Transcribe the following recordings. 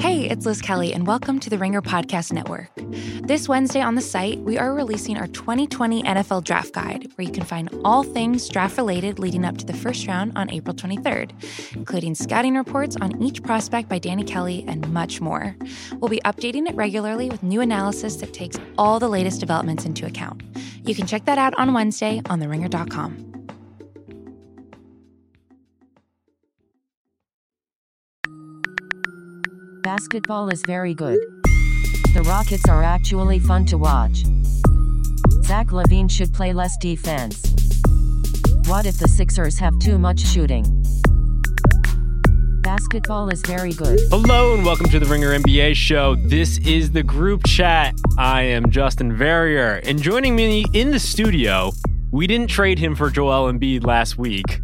Hey, it's Liz Kelly, and welcome to the Ringer Podcast Network. This Wednesday on the site, we are releasing our 2020 NFL Draft Guide, where you can find all things draft related leading up to the first round on April 23rd, including scouting reports on each prospect by Danny Kelly and much more. We'll be updating it regularly with new analysis that takes all the latest developments into account. You can check that out on Wednesday on theringer.com. Basketball is very good. The Rockets are actually fun to watch. Zach LaVine should play less defense. What if the Sixers have too much shooting? Basketball is very good. Hello and welcome to the Ringer NBA show. This is the group chat. I am Justin Verrier, and joining me in the studio, we didn't trade him for Joel Embiid last week.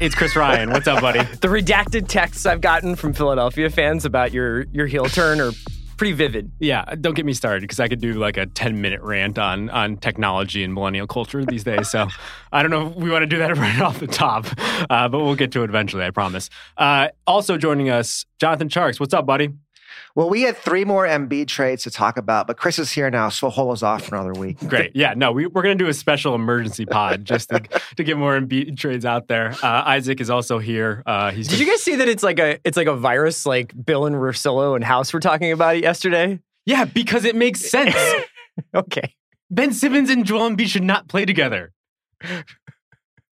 It's Chris Ryan. What's up, buddy? the redacted texts I've gotten from Philadelphia fans about your your heel turn are pretty vivid. Yeah, don't get me started because I could do like a 10 minute rant on on technology and millennial culture these days. So I don't know if we want to do that right off the top, uh, but we'll get to it eventually, I promise. Uh, also joining us, Jonathan Tjarks. What's up, buddy? Well, we had three more Embiid trades to talk about, but Chris is here now, so we'll hold us off for another week. Great. Yeah, no, we, are going to do a special emergency pod just to, to get more Embiid trades out there. Uh, Isaac is also here. Uh, he's Did you guys see that it's like a it's like a virus like Bill and Russillo and House were talking about it yesterday? Yeah, because it makes sense. okay. Ben Simmons and Joel Embiid should not play together.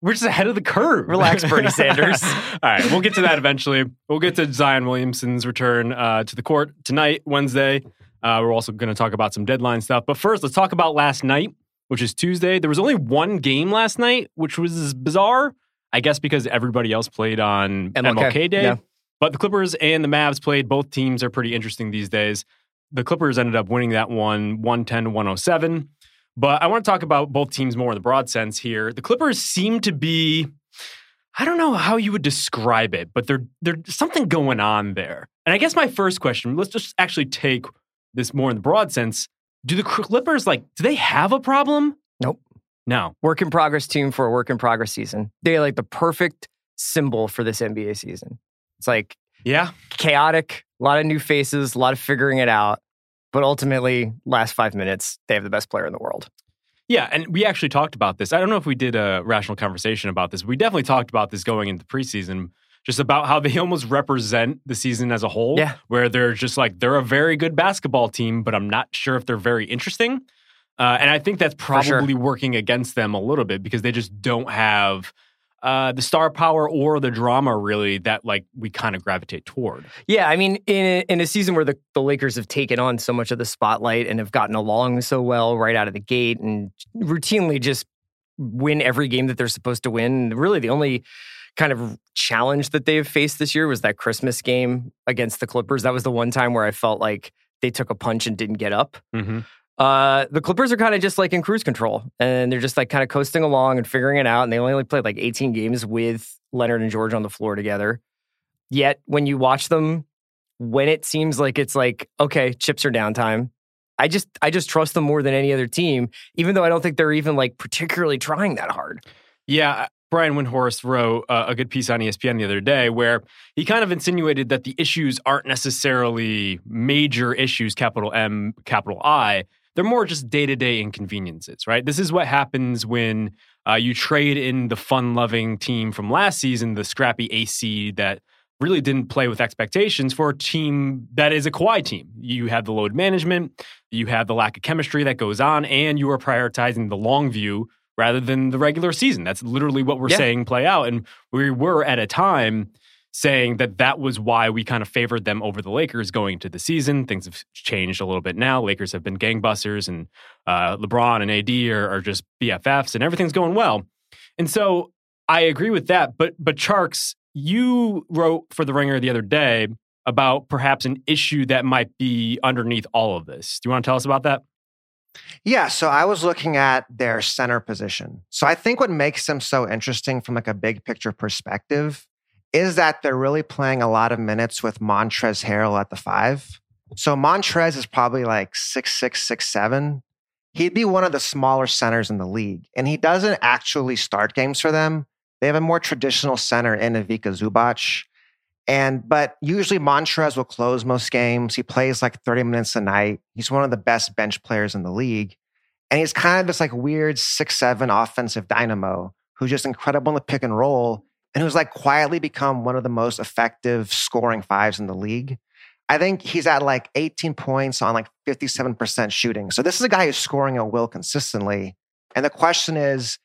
We're just ahead of the curve. Relax, Bernie Sanders. All right, we'll get to that eventually. We'll get to Zion Williamson's return uh, to the court tonight, Wednesday. Uh, we're also going to talk about some deadline stuff. But first, let's talk about last night, which is Tuesday. There was only one game last night, which was bizarre. I guess because everybody else played on MLK, MLK Day. Yeah. But the Clippers and the Mavs played. Both teams are pretty interesting these days. The Clippers ended up winning that one 110 107. But I want to talk about both teams more in the broad sense here. The Clippers seem to be I don't know how you would describe it, but there there's something going on there. And I guess my first question, let's just actually take this more in the broad sense. Do the Clippers like do they have a problem? Nope. No. Work in progress team for a work in progress season. They're like the perfect symbol for this NBA season. It's like yeah, chaotic, a lot of new faces, a lot of figuring it out. But ultimately, last five minutes, they have the best player in the world. Yeah, and we actually talked about this. I don't know if we did a rational conversation about this. We definitely talked about this going into preseason, just about how they almost represent the season as a whole. Yeah. Where they're just like, they're a very good basketball team, but I'm not sure if they're very interesting. Uh, and I think that's probably sure. working against them a little bit because they just don't have – uh, the star power or the drama really that like we kind of gravitate toward. Yeah, I mean, in a, in a season where the, the Lakers have taken on so much of the spotlight and have gotten along so well right out of the gate and routinely just win every game that they're supposed to win. Really, the only kind of challenge that they've faced this year was that Christmas game against the Clippers. That was the one time where I felt like they took a punch and didn't get up. Mm-hmm. Uh, the Clippers are kind of just like in cruise control, and they're just like kind of coasting along and figuring it out. And they only played like 18 games with Leonard and George on the floor together. Yet when you watch them, when it seems like it's like okay, chips are downtime, I just I just trust them more than any other team, even though I don't think they're even like particularly trying that hard. Yeah, Brian Windhorst wrote uh, a good piece on ESPN the other day where he kind of insinuated that the issues aren't necessarily major issues, capital M, capital I. They're more just day to day inconveniences, right? This is what happens when uh, you trade in the fun loving team from last season, the scrappy AC that really didn't play with expectations for a team that is a Kawhi team. You have the load management, you have the lack of chemistry that goes on, and you are prioritizing the long view rather than the regular season. That's literally what we're yeah. saying play out. And we were at a time saying that that was why we kind of favored them over the Lakers going into the season. Things have changed a little bit now. Lakers have been gangbusters, and uh, LeBron and AD are, are, just BFFs, and everything's going well. And so I agree with that. But but Tjarks, you wrote for the Ringer the other day about perhaps an issue that might be underneath all of this. Do you want to tell us about that? Yeah, so I was looking at their center position. So I think what makes them so interesting from like a big picture perspective is that they're really playing a lot of minutes with Montrezl Harrell at the five. So Montrez is probably like six six six seven. He'd be one of the smaller centers in the league, and he doesn't actually start games for them. They have a more traditional center in Ivica Zubac. And but usually Montrez will close most games. He plays like 30 minutes a night. He's one of the best bench players in the league. And he's kind of this like weird six seven offensive dynamo who's just incredible in the pick and roll and who's like quietly become one of the most effective scoring fives in the league. I think he's at like 18 points on like 57% shooting. So this is a guy who's scoring at will consistently. And the question is,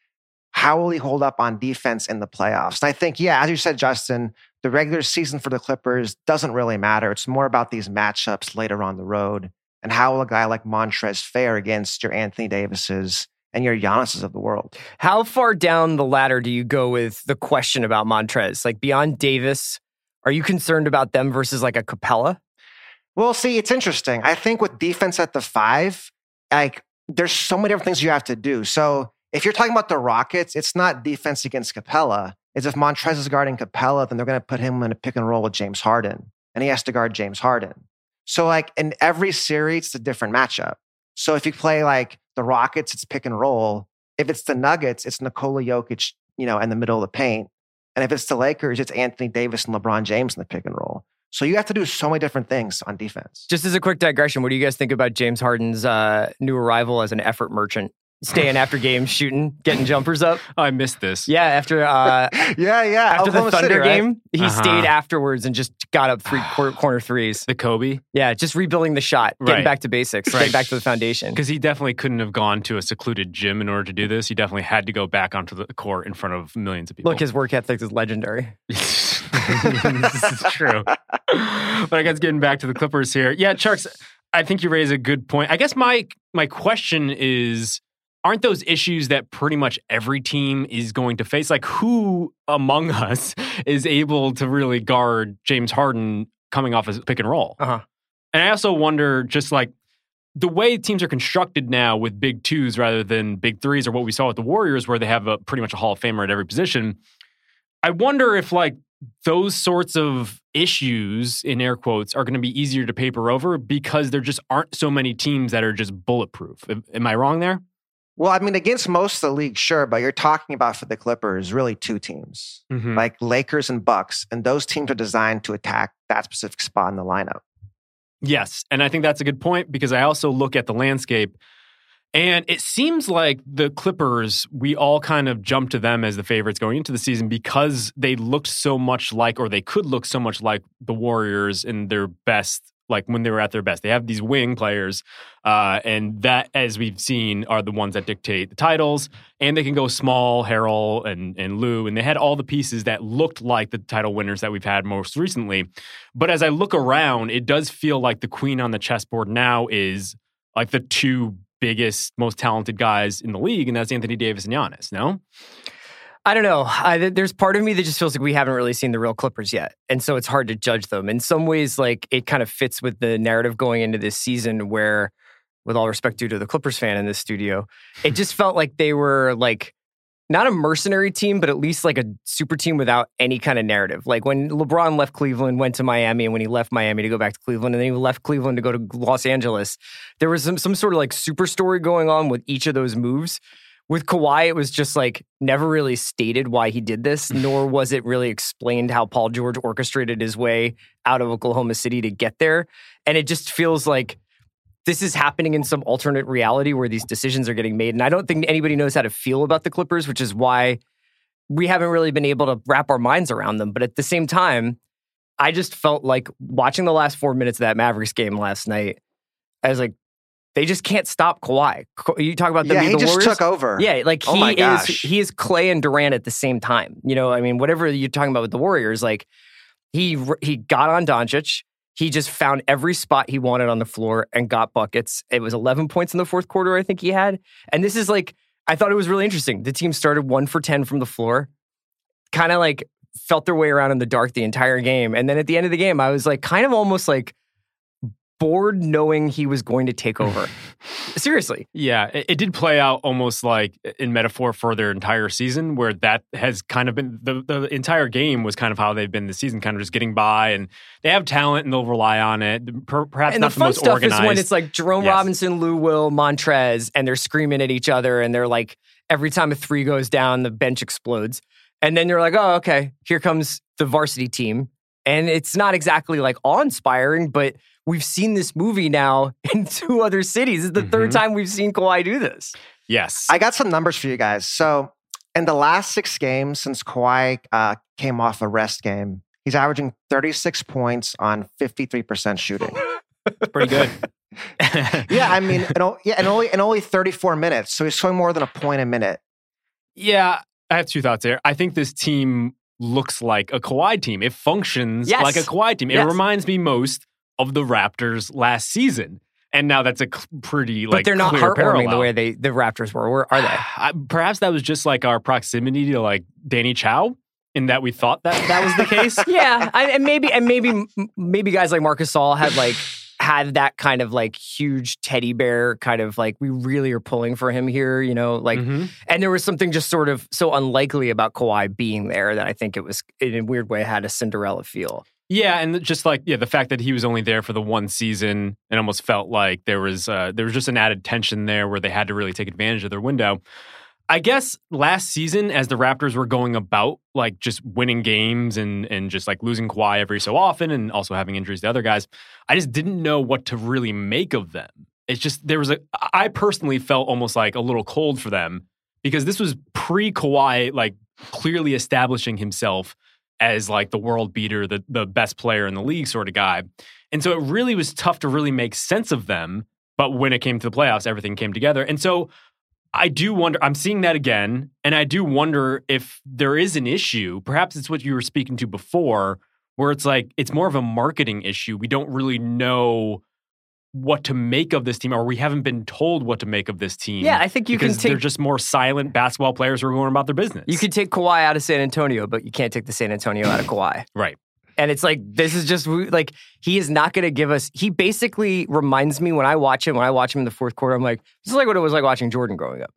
how will he hold up on defense in the playoffs? And I think, yeah, as you said, Justin, the regular season for the Clippers doesn't really matter. It's more about these matchups later on the road. And how will a guy like Montrez fare against your Anthony Davises and your Giannis's of the world? How far down the ladder do you go with the question about Montrez? Like beyond Davis, are you concerned about them versus like a Capela? Well, see, it's interesting. I think with defense at the five, like there's so many different things you have to do. So if you're talking about the Rockets, it's not defense against Capela. It's if Montrez is guarding Capela, then they're going to put him in a pick and roll with James Harden, and he has to guard James Harden. So, like in every series, it's a different matchup. So, if you play like the Rockets, it's pick and roll. If it's the Nuggets, it's Nikola Jokic, you know, in the middle of the paint. And if it's the Lakers, it's Anthony Davis and LeBron James in the pick and roll. So you have to do so many different things on defense. Just as a quick digression, what do you guys think about James Harden's uh, new arrival as an effort merchant? Staying after games, shooting, getting jumpers up. I missed this. Yeah, after uh, yeah, yeah, after Oklahoma the Thunder City, right? game, he Uh-huh. stayed afterwards and just got up three quarter, corner threes. The Kobe, Yeah, just rebuilding the shot, getting Right. back to basics, Right. getting back to the foundation. because he definitely couldn't have gone to a secluded gym in order to do this. He definitely had to go back onto the court in front of millions of people. Look, his work ethic is legendary. this is true. but I guess getting back to the Clippers here, yeah, Tjarks. I think you raise a good point. I guess my my question is, aren't those issues that pretty much every team is going to face? Like, who among us is able to really guard James Harden coming off his pick and roll? Uh-huh. And I also wonder, just like the way teams are constructed now with big twos rather than big threes, or what we saw with the Warriors, where they have a pretty much a Hall of Famer at every position. I wonder if like those sorts of issues in air quotes are going to be easier to paper over because there just aren't so many teams that are just bulletproof. Am- Am I wrong there? Well, I mean, against most of the league, sure, but you're talking about for the Clippers, really two teams, Mm-hmm. like Lakers and Bucks, and those teams are designed to attack that specific spot in the lineup. Yes. And I think that's a good point because I also look at the landscape and it seems like the Clippers, we all kind of jumped to them as the favorites going into the season because they looked so much like, or they could look so much like the Warriors in their best, like when they were at their best. They have these wing players, uh, and that, as we've seen, are the ones that dictate the titles. And they can go small, Harrell and, and Lou, and they had all the pieces that looked like the title winners that we've had most recently. But as I look around, it does feel like the queen on the chessboard now is like the two biggest, most talented guys in the league, and that's Anthony Davis and Giannis. No, I don't know. I, there's part of me that just feels like we haven't really seen the real Clippers yet, and so it's hard to judge them. In some ways, like it kind of fits with the narrative going into this season, where, with all respect due to the Clippers fan in this studio, it just felt like they were like not a mercenary team, but at least like a super team without any kind of narrative. Like when LeBron left Cleveland, went to Miami, and when he left Miami to go back to Cleveland, and then he left Cleveland to go to Los Angeles, there was some, some sort of like super story going on with each of those moves. With Kawhi, it was just like never really stated why he did this, nor was it really explained how Paul George orchestrated his way out of Oklahoma City to get there. And it just feels like this is happening in some alternate reality where these decisions are getting made. And I don't think anybody knows how to feel about the Clippers, which is why we haven't really been able to wrap our minds around them. But at the same time, I just felt like watching the last four minutes of that Mavericks game last night, I was like, they just can't stop Kawhi. You talk about them yeah, he the just Warriors. took over. Yeah, like Oh he my is he is Clay and Durant at the same time. You know, I mean, whatever you're talking about with the Warriors, like he he got on Doncic. He just found every spot he wanted on the floor and got buckets. It was 11 points in the fourth quarter, I think he had. And this is like, I thought it was really interesting. The team started one for 10 from the floor, kind of like felt their way around in the dark the entire game. And then at the end of the game, I was like, kind of almost like bored knowing he was going to take over. Seriously. Yeah, it, it did play out almost like in metaphor for their entire season, where that has kind of been the, the entire game was kind of how they've been this season, kind of just getting by, and they have talent and they'll rely on it. Per, perhaps and not the the, fun most stuff organized. is when it's like Jerome Yes. Robinson, Lou Will, Montrez, and they're screaming at each other, and they're like, every time a three goes down, the bench explodes. And then you're like, oh, okay, here comes the varsity team. And it's not exactly like awe inspiring, but we've seen this movie now in two other cities. This is the third Mhm. time we've seen Kawhi do this. Yes. I got some numbers for you guys. So, in the last six games since Kawhi uh, came off a rest game, he's averaging 36 points on 53% shooting. pretty good. yeah, I mean, and, yeah, and only and only 34 minutes. So he's scoring more than a point a minute. Yeah, I have two thoughts there. I think this team looks like a Kawhi team. It functions Yes. like a Kawhi team. It Yes. reminds me most of the Raptors last season. And now that's a cl- pretty like but they're not heartwarming the way they the Raptors were, or are they? I- Perhaps that was just like our proximity to like Danny Chau, in that we thought that that was the case. yeah, I, and maybe and maybe maybe guys like Marc Gasol had like had that kind of like huge teddy bear kind of like we really are pulling for him here, you know, like Mhm. and there was something just sort of so unlikely about Kawhi being there that I think it was in a weird way had a Cinderella feel. Yeah, and just like yeah, the fact that he was only there for the one season, it almost felt like there was uh, there was just an added tension there where they had to really take advantage of their window. I guess last season, as the Raptors were going about like just winning games and and just like losing Kawhi every so often, and also having injuries to other guys, I just didn't know what to really make of them. It's just there was a I personally felt almost like a little cold for them because this was pre Kawhi like clearly establishing himself as like the world beater, the the best player in the league sort of guy. And so it really was tough to really make sense of them. But when it came to the playoffs, everything came together. And so I do wonder, I'm seeing that again. And I do wonder if there is an issue. Perhaps it's what you were speaking to before, where it's like it's more of a marketing issue. We don't really know what to make of this team, or we haven't been told what to make of this team. Yeah, I think you can because they're take just more silent basketball players who are going about their business. you could take Kawhi out of San Antonio, but you can't take the San Antonio out of Kawhi. right. And it's like this is just like he is not going to give us. He basically reminds me when I watch him. When I watch him in the fourth quarter, I'm like, this is like what it was like watching Jordan growing up,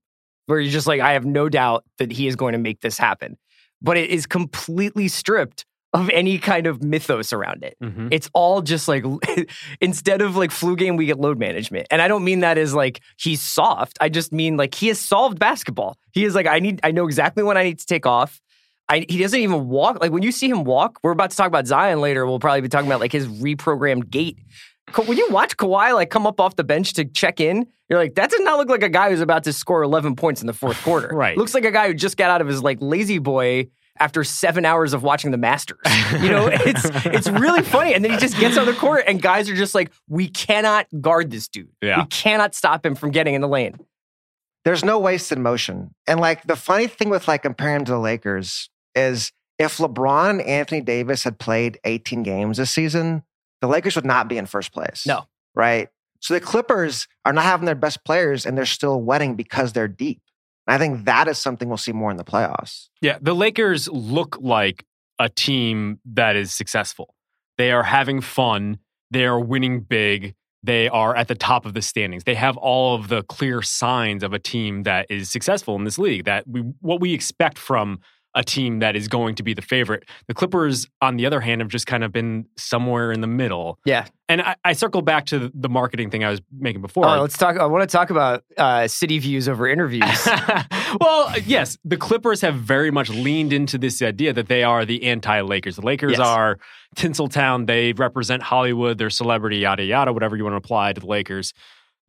where you're just like, I have no doubt that he is going to make this happen. But it is completely stripped of any kind of mythos around it. Mhm. It's all just like instead of like flu game, we get load management. And I don't mean that as like he's soft. I just mean like he has solved basketball. He is like, I need, I know exactly when I need to take off. I, he doesn't even walk. Like when you see him walk, we're about to talk about Zion later. We'll probably be talking about like his reprogrammed gait. When you watch Kawhi like come up off the bench to check in, you're like, that does not look like a guy who's about to score 11 points in the fourth quarter. Right. Looks like a guy who just got out of his like lazy boy after seven hours of watching the Masters. You know, it's it's really funny. And then he just gets on the court, and guys are just like, we cannot guard this dude. Yeah. We cannot stop him from getting in the lane. There's no wasted motion. And like the funny thing with like comparing him to the Lakers is if LeBron and Anthony Davis had played 18 games this season, the Lakers would not be in first place. No. Right. So the Clippers are not having their best players and they're still winning because they're deep. And I think that is something we'll see more in the playoffs. Yeah, the Lakers look like a team that is successful. They are having fun. They are winning big. They are at the top of the standings. They have all of the clear signs of a team that is successful in this league. That we what we expect from a team that is going to be the favorite. The Clippers, on the other hand, have just kind of been somewhere in the middle. Yeah. And I, I circle back to the marketing thing I was making before. Oh, let's talk. I want to talk about uh, city views over interviews. well, yes, the Clippers have very much leaned into this idea that they are the anti-Lakers. The Lakers Yes. are Tinseltown. They represent Hollywood. They're celebrity, yada yada, whatever you want to apply to the Lakers.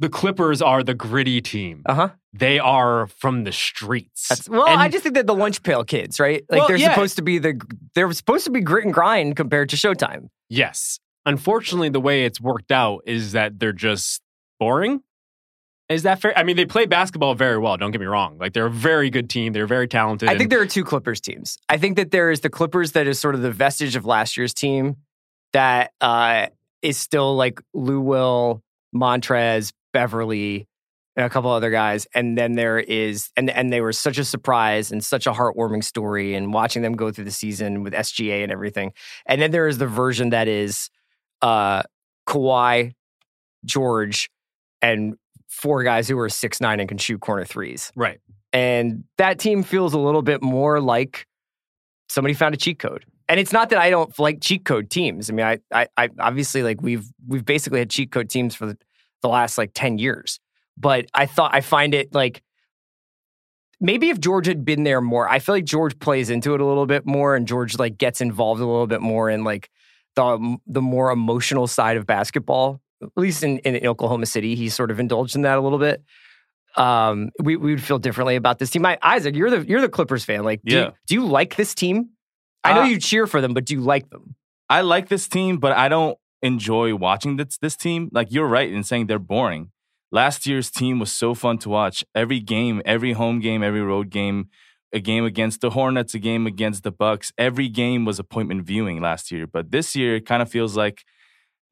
The Clippers are the gritty team. Uh huh. They are from the streets. That's well. And- I just think that the lunch pail kids, right? Like Well, they're yeah. supposed to be the they're supposed to be grit and grind compared to Showtime. yes. Unfortunately, the way it's worked out is that they're just boring. Is that fair? I mean, they play basketball very well. Don't get me wrong. Like they're a very good team. They're very talented. I think there are two Clippers teams. I think that there is the Clippers that is sort of the vestige of last year's team that uh, is still like Lou Will, Montrez, Beverley, and a couple other guys. And then there is, and and they were such a surprise and such a heartwarming story, and watching them go through the season with SGA and everything. And then there is the version that is uh, Kawhi, George, and four guys who are six nine and can shoot corner threes. right. And that team feels a little bit more like somebody found a cheat code. And it's not that I don't like cheat code teams. I mean, I, I, I obviously like we've we've basically had cheat code teams for the, the last like ten years. But I thought I find it like maybe if George had been there more, I feel like George plays into it a little bit more, and George like gets involved a little bit more in like the the more emotional side of basketball. At least in, in Oklahoma City, he's sort of indulged in that a little bit. Um, we we would feel differently about this team. I, Isaac, you're the you're the Clippers fan. Like, do, Yeah. you, do you like this team? I know Uh, you cheer for them, but do you like them? I like this team, but I don't enjoy watching this this team. Like you're right in saying they're boring. Last year's team was so fun to watch. Every game, every home game, every road game, a game against the Hornets, a game against the Bucks. Every game was appointment viewing last year. But this year, it kind of feels like,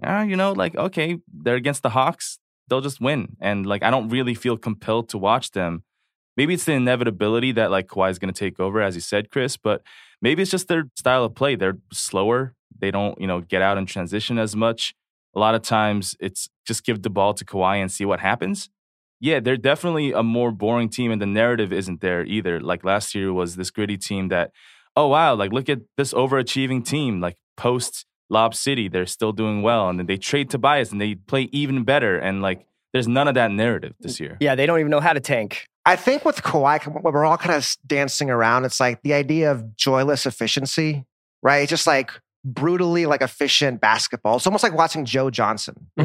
ah, you know, like okay, they're against the Hawks, they'll just win, and like I don't really feel compelled to watch them. Maybe it's the inevitability that like Kawhi is going to take over, as you said, Chris. But maybe it's just their style of play. They're slower. They don't, you know, get out and transition as much. A lot of times it's just give the ball to Kawhi and see what happens. Yeah, they're definitely a more boring team, and the narrative isn't there either. Like last year was this gritty team that, oh wow, like look at this overachieving team. Like post Lob City, they're still doing well, and then they trade Tobias and they play even better. And like, there's none of that narrative mm, this year. Yeah, they don't even know how to tank. I think with Kawhi, we're all kind of dancing around. It's like the idea of joyless efficiency, right? It's just like brutally like efficient basketball. It's almost like watching Joe Johnson.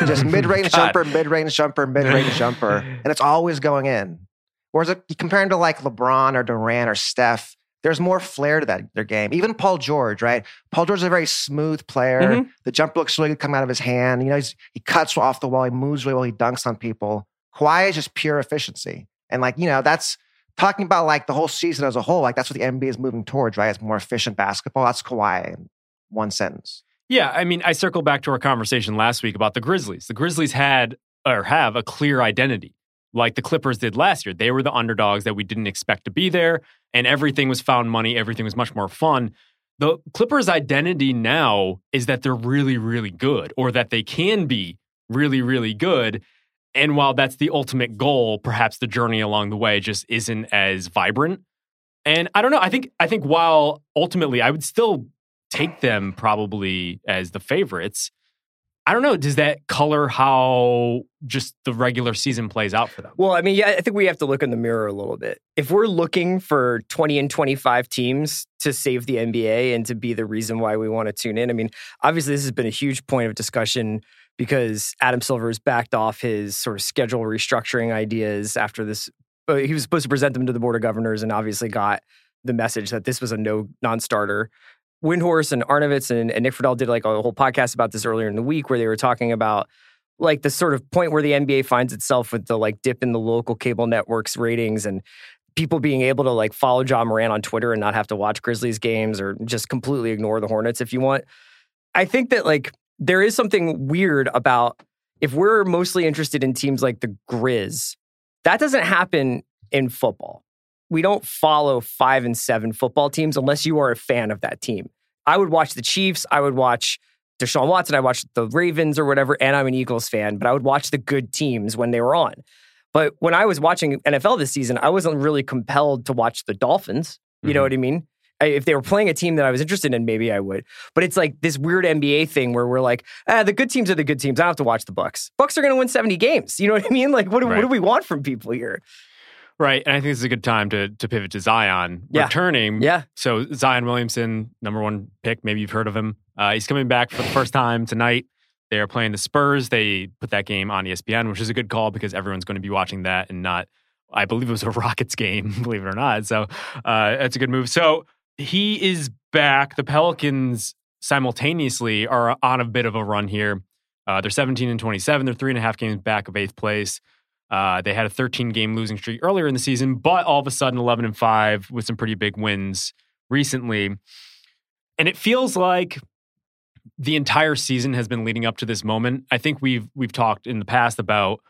just mid-range God. jumper, mid-range jumper, mid-range jumper, and it's always going in. Whereas if you compare him to like LeBron or Durant or Steph, there's more flair to that their game. Even Paul George, right? Paul George is a very smooth player. Mhm. The jump looks really good coming out of his hand. You know, he's, he cuts off the wall. He moves really well. He dunks on people. Kawhi is just pure efficiency. And like, you know, that's talking about like the whole season as a whole. Like that's what the NBA is moving towards, right? It's more efficient basketball. That's Kawhi in one sentence. Yeah, I mean, I circle back to our conversation last week about the Grizzlies. The Grizzlies had or have a clear identity, like the Clippers did last year. They were the underdogs that we didn't expect to be there, and everything was found money. Everything was much more fun. The Clippers' identity now is that they're really, really good, or that they can be really, really good. And while that's the ultimate goal, perhaps the journey along the way just isn't as vibrant. And I don't know. I think I think while ultimately I would still take them probably as the favorites. I don't know. Does that color how just the regular season plays out for them? Well, I mean, yeah, I think we have to look in the mirror a little bit. If we're looking for 20 and 25 teams to save the NBA and to be the reason why we want to tune in, I mean, obviously, this has been a huge point of discussion because Adam Silver has backed off his sort of schedule restructuring ideas after this. He was supposed to present them to the Board of Governors and obviously got the message that this was a no non starter. Windhorst and Arnovitz and, and Nick Friedell did like a whole podcast about this earlier in the week where they were talking about like the sort of point where the NBA finds itself with the like dip in the local cable networks ratings and people being able to like follow Ja Morant on Twitter and not have to watch Grizzlies games or just completely ignore the Hornets if you want. I think that like there is something weird about if we're mostly interested in teams like the Grizz, that doesn't happen in football. We don't follow five and seven football teams unless you are a fan of that team. I would watch the Chiefs. I would watch Deshaun Watson. I watched the Ravens or whatever, and I'm an Eagles fan, but I would watch the good teams when they were on. But when I was watching NFL this season, I wasn't really compelled to watch the Dolphins. You know Mhm. what I mean? If they were playing a team that I was interested in, maybe I would. But it's like this weird NBA thing where we're like, ah, the good teams are the good teams. I don't have to watch the Bucks. Bucks are going to win 70 games. You know what I mean? Like, what, do- what do we want from people here? Right. And I think this is a good time to to pivot to Zion Yeah. returning. Yeah. So Zion Williamson, number one pick. Maybe you've heard of him. Uh, he's coming back for the first time tonight. They are playing the Spurs. They put that game on ESPN, which is a good call because everyone's going to be watching that and not. I believe it was a Rockets game, believe it or not. So uh, that's a good move. So he is back. The Pelicans simultaneously are on a bit of a run here. Uh, they're 17 and 27. They're three and a half games back of eighth place. Uh, they had a 13 game losing streak earlier in the season, but all of a sudden 11 and 5 with some pretty big wins recently. And it feels like the entire season has been leading up to this moment. I think we've we've talked in the past about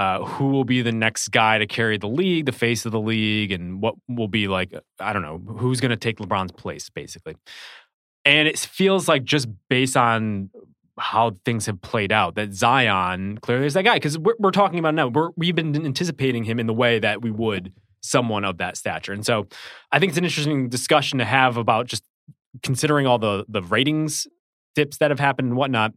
uh, who will be the next guy to carry the league, the face of the league, and what will be like. I don't know who's going to take LeBron's place, basically. And it feels like just based on how things have played out, that Zion clearly is that guy because we're, we're talking about now. We're, we've been anticipating him in the way that we would someone of that stature, and so I think it's an interesting discussion to have about just considering all the the ratings dips that have happened and whatnot.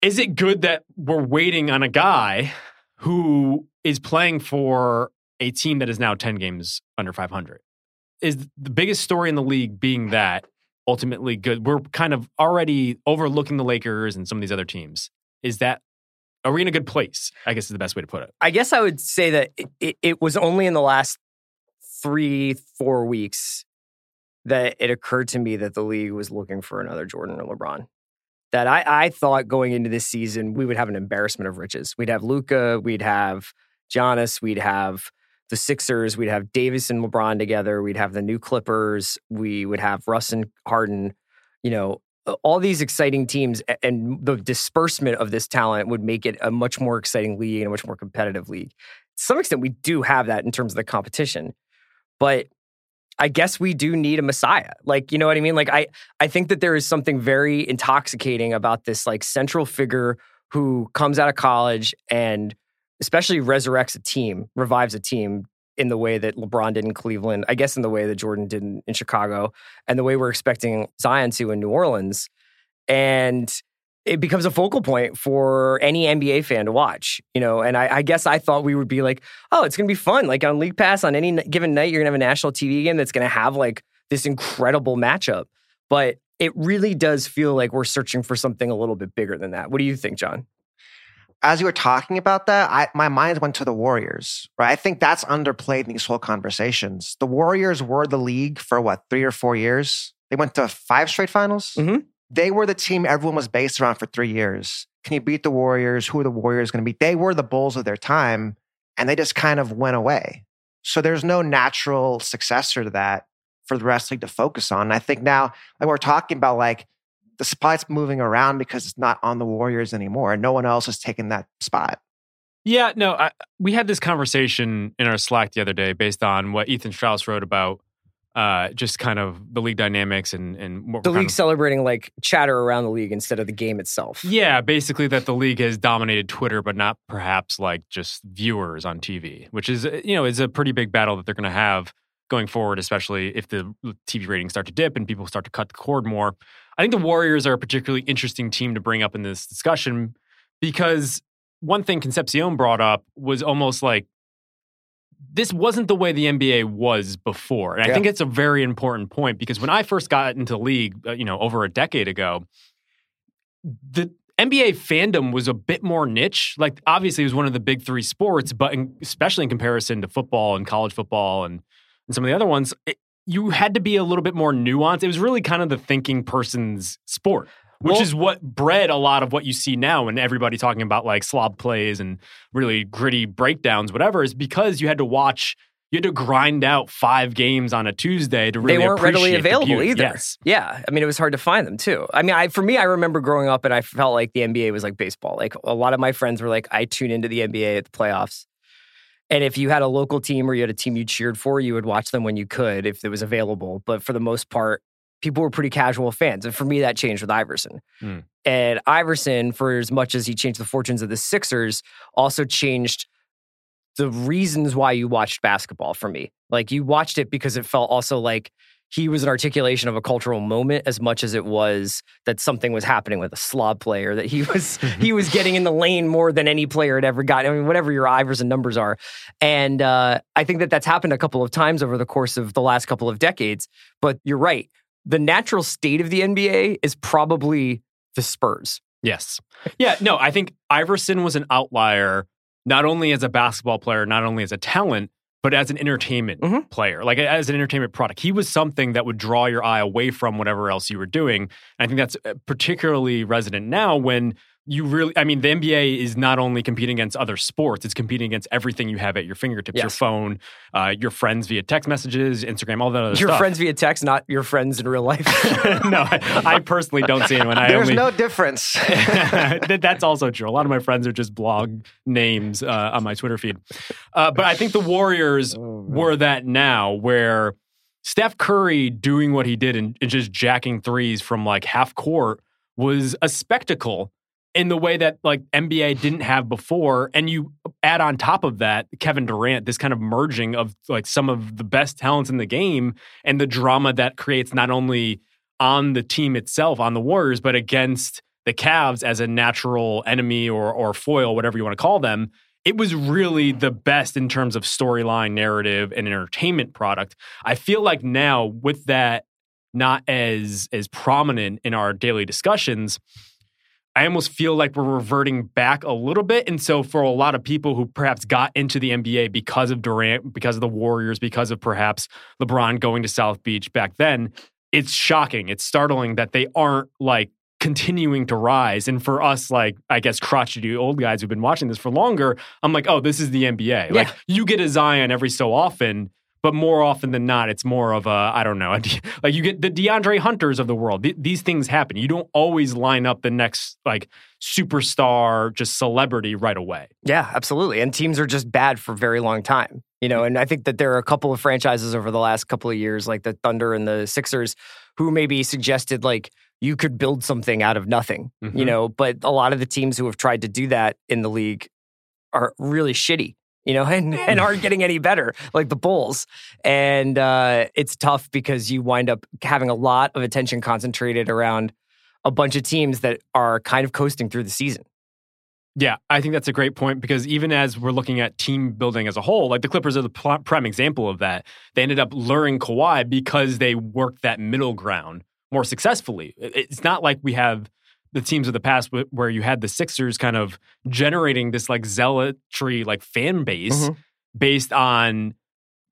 Is it good that we're waiting on a guy who is playing for a team that is now 10 games under 500? Is the biggest story in the league being that ultimately good? We're kind of already overlooking the Lakers and some of these other teams. Is that are we in a good place? I guess is the best way to put it. I guess I would say that it, it, it was only in the last three, four weeks that it occurred to me that the league was looking for another Jordan or LeBron. That I, I thought going into this season, we would have an embarrassment of riches. We'd have Luka, we'd have Giannis, we'd have the Sixers, we'd have Davis and LeBron together, we'd have the new Clippers, we would have Russ and Harden, you know, all these exciting teams and the disbursement of this talent would make it a much more exciting league and a much more competitive league. To some extent, we do have that in terms of the competition, but I guess we do need a messiah. Like, you know what I mean? Like, I I think that there is something very intoxicating about this like central figure who comes out of college and especially resurrects a team, revives a team in the way that LeBron did in Cleveland, I guess in the way that Jordan did in, Chicago, and the way we're expecting Zion to in New Orleans. And it becomes a focal point for any NBA fan to watch, you know. And I, I guess I thought we would be like, oh, it's going to be fun. Like on League Pass, on any given night, you're going to have a national TV game that's going to have like this incredible matchup. But it really does feel like we're searching for something a little bit bigger than that. What do you think, John? as you were talking about that, I, my mind went to the Warriors, right? I think that's underplayed in these whole conversations. The Warriors were the league for what, three or four years? They went to five straight finals. Mhm. They were the team everyone was based around for three years. Can you beat the Warriors? Who are the Warriors going to beat? They were the Bulls of their time, and they just kind of went away. So there's no natural successor to that for the league to focus on. And I think now, like we're talking about, like the spot's moving around because it's not on the Warriors anymore. and No one else has taken that spot. Yeah, no, I, we had this conversation in our Slack the other day based on what Ethan Strauss wrote about uh, just kind of the league dynamics and and The league of- celebrating like chatter around the league instead of the game itself. Yeah, basically that the league has dominated Twitter, but not perhaps like just viewers on TV, which is uh, you know is a pretty big battle that they're going to have going forward, especially if the TV ratings start to dip and people start to cut the cord more. I think the Warriors are a particularly interesting team to bring up in this discussion because one thing Concepcion brought up was almost like this wasn't the way the NBA was before. And I think it's a very important point because when I first got into the league, uh, you know, over a decade ago, the NBA fandom was a bit more niche. Like, obviously, it was one of the big three sports, but in, especially in comparison to football and college football and, and some of the other ones, it, you had to be a little bit more nuanced. It was really kind of the thinking person's sport, which Well- is what bred a lot of what you see now and everybody talking about like slob plays and really gritty breakdowns, whatever, is because you had to watch. You had to grind out five games on a Tuesday to really they weren't readily available either. Yes. Yeah, I mean, it was hard to find them too. I mean, I for me, I remember growing up and I felt like the NBA was like baseball. Like a lot of my friends were like, I tune into the NBA at the playoffs. And if you had a local team or you had a team you cheered for, you would watch them when you could if it was available. But for the most part, people were pretty casual fans. And for me, that changed with Iverson. Hmm. And Iverson, for as much as he changed the fortunes of the Sixers, also changed the reasons why you watched basketball for me. Like you watched it because it felt also like he was an articulation of a cultural moment as much as it was that something was happening with a slob player that he was he was getting in the lane more than any player had ever gotten. I mean, whatever your Iverson numbers are, and uh, I think that that's happened a couple of times over the course of the last couple of decades. But you're right. The natural state of the NBA is probably the Spurs. Yes. Yeah, no, I think Iverson was an outlier, not only as a basketball player, not only as a talent, but as an entertainment Mhm. player, like as an entertainment product. He was something that would draw your eye away from whatever else you were doing. And I think that's uh, particularly resonant now when you really, I mean, the NBA is not only competing against other sports, it's competing against everything you have at your fingertips your phone, uh, your friends via text messages, Instagram, all that other stuff. Your stuff. friends via text, not your friends in real life. no, I, I personally don't see anyone. I There's only, no difference. that, that's also true. A lot of my friends are just blog names uh, on my Twitter feed. Uh, but I think the Warriors were that now, where Steph Curry doing what he did and, and just jacking threes from like half court was a spectacle in the way that like NBA didn't have before. And you add on top of that Kevin Durant, this kind of merging of like some of the best talents in the game and the drama that creates not only on the team itself, on the Warriors, but against the Cavs as a natural enemy or or foil, whatever you want to call them. It was really the best in terms of storyline, narrative, and entertainment product. I feel like now with that not as as prominent in our daily discussions, I almost feel like we're reverting back a little bit. And so, for a lot of people who perhaps got into the NBA because of Durant, because of the Warriors, because of perhaps LeBron going to South Beach back then, it's shocking. It's startling that they aren't like continuing to rise. And for us, like, I guess, crotchety old guys who've been watching this for longer, I'm like, oh, this is the NBA. Yeah. Like, you get a Zion every so often. But more often than not, it's more of a I don't know, like you get the De'Andre Hunters of the world. Th- these things happen. You don't always line up the next like superstar, just celebrity right away. Yeah, absolutely. And teams are just bad for a very long time. You know, and I think that there are a couple of franchises over the last couple of years, like the Thunder and the Sixers, who maybe suggested like you could build something out of nothing, you Mhm. know, but a lot of the teams who have tried to do that in the league are really shitty, you know, and, and aren't getting any better, like the Bulls. And uh, it's tough because you wind up having a lot of attention concentrated around a bunch of teams that are kind of coasting through the season. Yeah, I think that's a great point because even as we're looking at team building as a whole, like the Clippers are the prime example of that. They ended up luring Kawhi because they worked that middle ground more successfully. It's not like we have the teams of the past where you had the Sixers kind of generating this like zealotry, like fan base Mhm. based on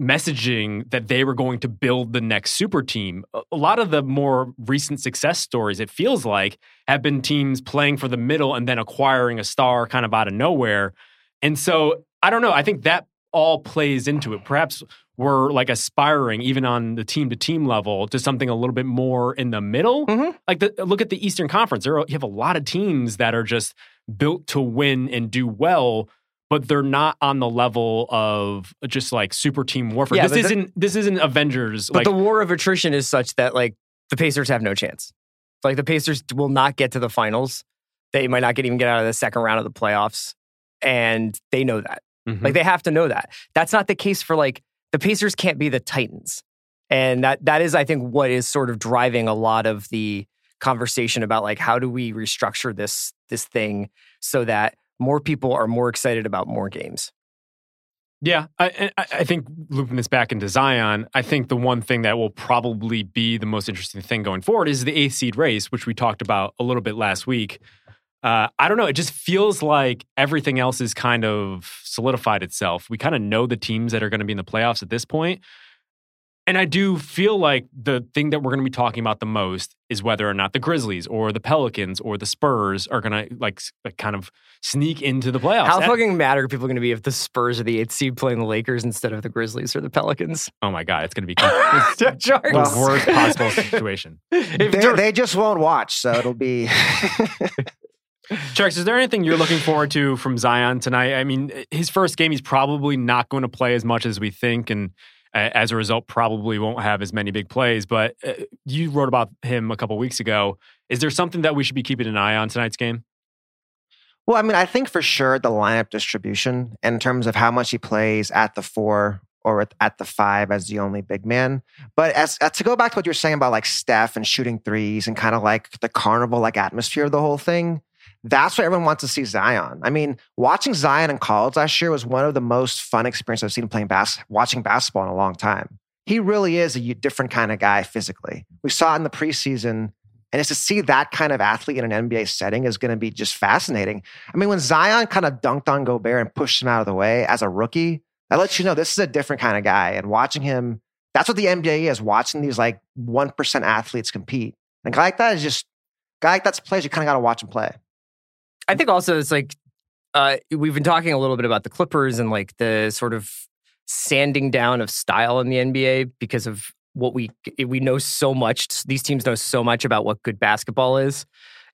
messaging that they were going to build the next super team. A lot of the more recent success stories, it feels like, have been teams playing for the middle and then acquiring a star kind of out of nowhere. And so I don't know. I think that all plays into it. Perhaps we're like aspiring, even on the team to team level, to something a little bit more in the middle. Mhm. Like the, look at the Eastern Conference. There are, you have a lot of teams that are just built to win and do well. But they're not on the level of just like super team warfare. Yeah, this isn't this isn't Avengers. But like the war of attrition is such that like the Pacers have no chance. Like the Pacers will not get to the finals. They might not get even get out of the second round of the playoffs. And they know that. Mhm. Like they have to know that. That's not the case for like the Pacers can't be the Titans. And that that is, I think, what is sort of driving a lot of the conversation about like how do we restructure this this thing so that more people are more excited about more games. Yeah, I, I I think looping this back into Zion, I think the one thing that will probably be the most interesting thing going forward is the eighth seed race, which we talked about a little bit last week. Uh, I don't know. It just feels like everything else is kind of solidified itself. We kind of know the teams that are going to be in the playoffs at this point. And I do feel like the thing that we're going to be talking about the most is whether or not the Grizzlies or the Pelicans or the Spurs are going to like, like kind of sneak into the playoffs. How That- fucking mad are people going to be if the Spurs are the eighth seed playing the Lakers instead of the Grizzlies or the Pelicans? oh my god, it's going to be it's Tjarks. the worst possible situation. If They, Dur- they just won't watch, so it'll be. Tjarks, is there anything you're looking forward to from Zion tonight? I mean, his first game, he's probably not going to play as much as we think, and uh, as a result, probably won't have as many big plays. But uh, you wrote about him a couple weeks ago. Is there something that we should be keeping an eye on tonight's game? Well, I mean, I think for sure the lineup distribution in terms of how much he plays at the four or at- the five as the only big man. But as, as to go back to what you were saying about like Steph and shooting threes and kind of like the carnival like atmosphere of the whole thing, that's what everyone wants to see Zion. I mean, watching Zion in college last year was one of the most fun experiences I've seen playing bas- watching basketball in a long time. He really is a different kind of guy physically. We saw it in the preseason. And just to see that kind of athlete in an NBA setting is going to be just fascinating. I mean, when Zion kind of dunked on Gobert and pushed him out of the way as a rookie, that lets you know this is a different kind of guy. And watching him, that's what the NBA is watching these like 1% athletes compete. And a guy like that is just, guy like that's players you kind of got to watch him play. I think also it's like uh, we've been talking a little bit about the Clippers and like the sort of sanding down of style in the NBA because of what we we know so much. These teams know so much about what good basketball is,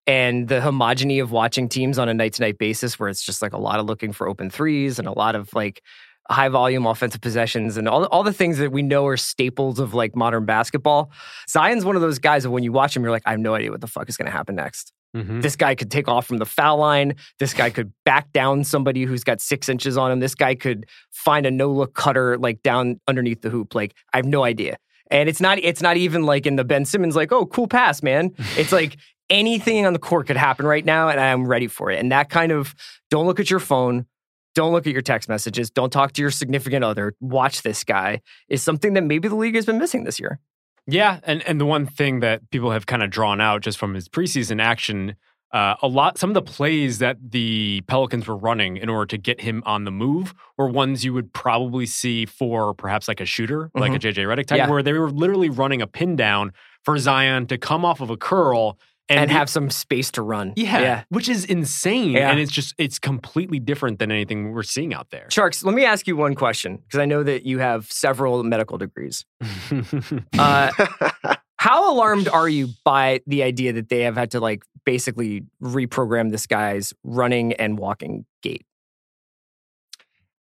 and the homogeny of watching teams on a night to night basis, where it's just like a lot of looking for open threes and a lot of like high volume offensive possessions and all, all the things that we know are staples of like modern basketball. Zion's one of those guys that when you watch him, you're like, I have no idea what the fuck is going to happen next. Mm-hmm. This guy could take off from the foul line. This guy could back down somebody who's got six inches on him. This guy could find a no look cutter like down underneath the hoop. Like I have no idea. And it's not it's not even like in the Ben Simmons like oh cool pass man. It's like anything on the court could happen right now, and I'm ready for it. And that kind of don't look at your phone. Don't look at your text messages. Don't talk to your significant other. Watch this guy is something that maybe the league has been missing this year. Yeah, and and the one thing that people have kind of drawn out just from his preseason action, uh, a lot some of the plays that the Pelicans were running in order to get him on the move were ones you would probably see for perhaps like a shooter, like a JJ Redick type, Yeah. where they were literally running a pin down for Zion to come off of a curl and, And, be- have some space to run. yeah, Yeah. which is insane, Yeah. and it's just it's completely different than anything we're seeing out there. Tjarks, let me ask you one question because I know that you have several medical degrees. Uh, how alarmed are you by the idea that they have had to like basically reprogram this guy's running and walking gait?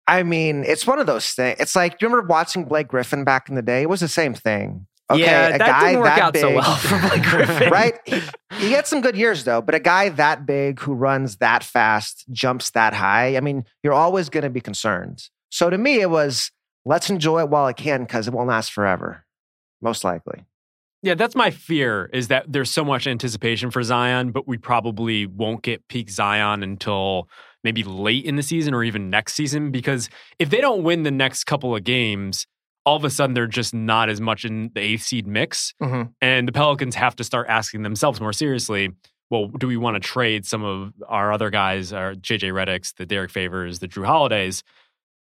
I mean, it's one of those things. It's like, do you remember watching Blake Griffin back in the day? It was the same thing. Okay, yeah, a that guy didn't work that out so big- well for Blake Griffin. right? He had some good years though, but a guy that big who runs that fast, jumps that high, I mean, you're always going to be concerned. So to me, it was let's enjoy it while it can because it won't last forever, most likely. Yeah, that's my fear is that there's so much anticipation for Zion, but we probably won't get peak Zion until maybe late in the season or even next season. Because if they don't win the next couple of games, all of a sudden they're just not as much in the eighth seed mix. Mhm. And the Pelicans have to start asking themselves more seriously. Well, do we want to trade some of our other guys, our JJ Redicks, the Derrick Favors, the Jrue Holidays?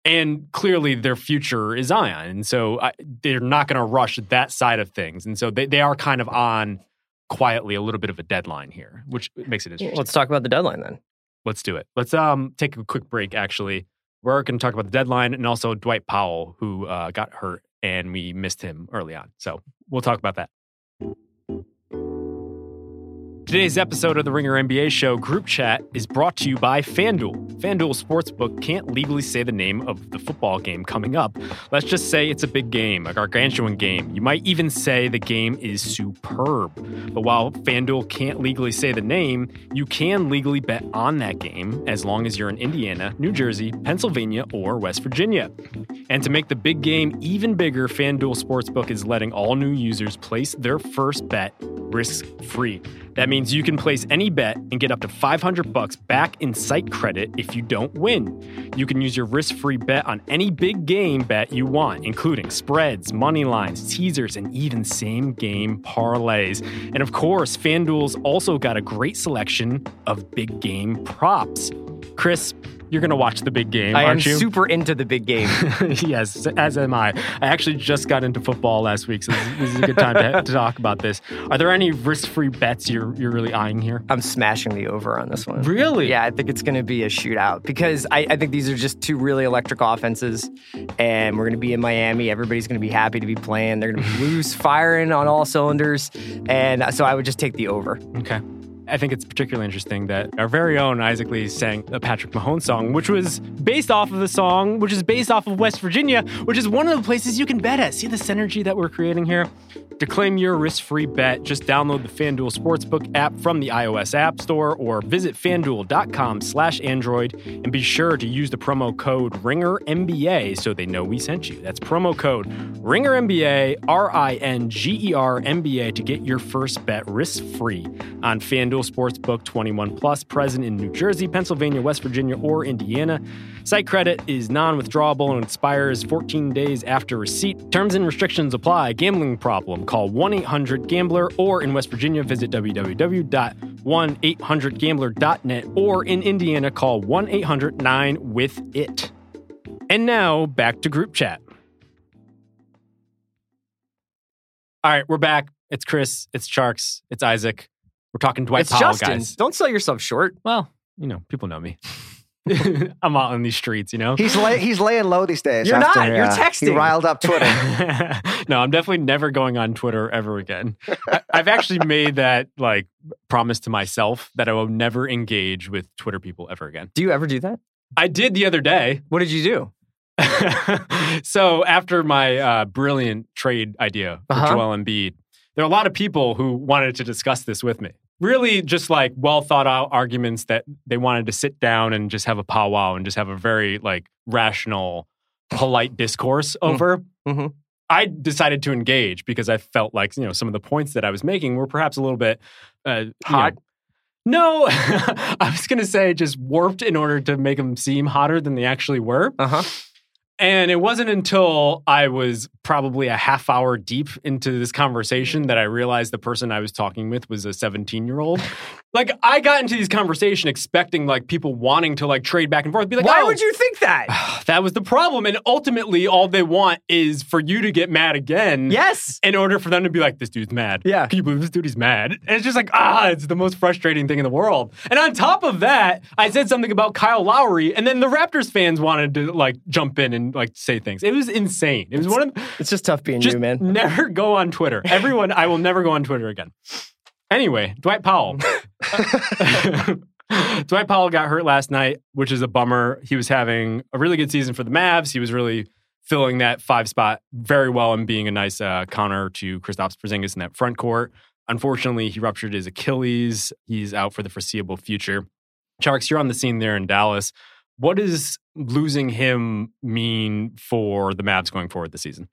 And clearly, their future is Zion. And so I, they're not going to rush that side of things. And so they, they are kind of on quietly a little bit of a deadline here, which makes it interesting. Let's talk about the deadline then. Let's do it. Let's um take a quick break. Actually, we're going to talk about the deadline and also Dwight Powell, who uh, got hurt and we missed him early on. So we'll talk about that. Today's episode of the Ringer NBA show Group Chat is brought to you by FanDuel. FanDuel Sportsbook can't legally say the name of the football game coming up. Let's just say it's a big game, a gargantuan game. You might even say the game is superb. But while FanDuel can't legally say the name, you can legally bet on that game as long as you're in Indiana, New Jersey, Pennsylvania, or West Virginia. And to make the big game even bigger, FanDuel Sportsbook is letting all new users place their first bet risk free. That means you can place any bet and get up to 500 bucks back in site credit if you don't win. You can use your risk-free bet on any big game bet you want, including spreads, money lines, teasers, and even same-game parlays. And of course, FanDuel's also got a great selection of big game props. Chris, you're going to watch the big game, I aren't you? I'm super into the big game. yes, as am I. I actually just got into football last week, so this, this is a good time to, to talk about this. Are there any risk-free bets you're you're really eyeing here? I'm smashing the over on this one. Really? Yeah, I think it's going to be a shootout because I, I think these are just two really electric offenses, and we're going to be in Miami. Everybody's going to be happy to be playing. They're going to be loose, firing on all cylinders, and so I would just take the over. Okay. I think it's particularly interesting that our very own Isaac Lee sang a Patrick Mahomes song, which was based off of the song, which is based off of West Virginia, which is one of the places you can bet at. See the synergy that we're creating here? To claim your risk-free bet, just download the FanDuel Sportsbook app from the iOS App Store or visit fanduel.com slash Android and be sure to use the promo code RINGERNBA so they know we sent you. That's promo code RINGERNBA, R-I-N-G-E-R NBA to get your first bet risk-free on FanDuel Sportsbook 21 Plus, present in New Jersey, Pennsylvania, West Virginia, or Indiana. Site credit is non-withdrawable and expires 14 days after receipt. Terms and restrictions apply. Gambling problem? Call 1-800-GAMBLER or in West Virginia, visit www.1800gambler.net or in Indiana, call 1-800-9-WITH-IT. And now, back to group chat. All right, we're back. It's Chris, it's Tjarks, it's Isaac. We're talking Dwight it's Powell, Justin. guys. Don't sell yourself short. Well, you know, people know me. I'm out on these streets, you know. He's lay, he's laying low these days. You're after, not. You're uh, He texting. riled up Twitter. no, I'm definitely never going on Twitter ever again. I, I've actually made that like promise to myself that I will never engage with Twitter people ever again. Do you ever do that? I did the other day. What did you do? so after my uh, brilliant trade idea for Uh-huh. Joel Embiid, there are a lot of people who wanted to discuss this with me. Really, just like well thought out arguments that they wanted to sit down and just have a powwow and just have a very like rational, polite discourse over. Mhm. I decided to engage because I felt like you know some of the points that I was making were perhaps a little bit uh, you Hot? know- no, I was going to say just warped in order to make them seem hotter than they actually were. Uh huh. And it wasn't until I was probably a half hour deep into this conversation that I realized the person I was talking with was a 17 year old. Like I got into these conversation expecting like people wanting to like trade back and forth. Be like, Why "Oh, would you think that? That was the problem. And ultimately, all they want is for you to get mad again. yes. In order for them to be like, this dude's mad. Yeah. Can you believe this dude is mad? And it's just like, ah, it's the most frustrating thing in the world. And on top of that, I said something about Kyle Lowry, and then the Raptors fans wanted to like jump in and like say things. It was insane. It was one of It's just tough being just you, man. never go on Twitter. Everyone, I will never go on Twitter again. Anyway, Dwight Powell. Dwight Powell got hurt last night, which is a bummer. He was having a really good season for the Mavs. He was really filling that five spot very well and being a nice uh, counter to Kristaps Porzingis in that front court. Unfortunately, he ruptured his Achilles. He's out for the foreseeable future. Tjarks, you're on the scene there in Dallas. What does losing him mean for the Mavs going forward this season?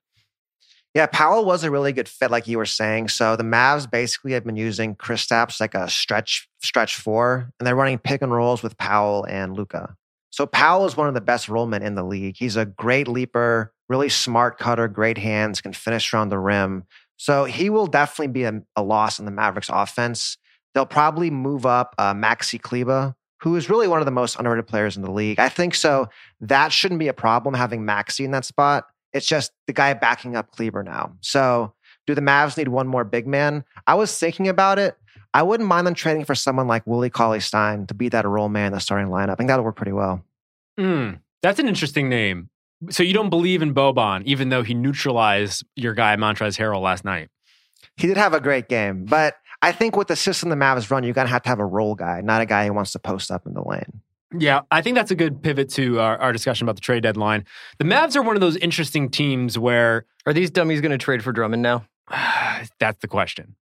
Yeah, Powell was a really good fit, like you were saying. So the Mavs basically have been using Kristaps like a stretch stretch four, and they're running pick and rolls with Powell and Luka. So Powell is one of the best rollmen in the league. He's a great leaper, really smart cutter, great hands, can finish around the rim. So he will definitely be a, a loss in the Mavericks offense. They'll probably move up uh, Maxi Kleber, who is really one of the most underrated players in the league. I think so. That shouldn't be a problem having Maxi in that spot. It's just the guy backing up Kleber now. So, do the Mavs need one more big man? I was thinking about it. I wouldn't mind them trading for someone like Willie Cauley Stein to be that role man in the starting lineup. I think that'll work pretty well. Mm, that's an interesting name. So you don't believe in Boban, even though he neutralized your guy Montrezl Harrell last night. He did have a great game, but I think with the system the Mavs run, you're gonna have to have a role guy, not a guy who wants to post up in the lane. Yeah, I think that's a good pivot to our, our discussion about the trade deadline. The Mavs are one of those interesting teams where Are these dummies going to trade for Drummond now? that's the question.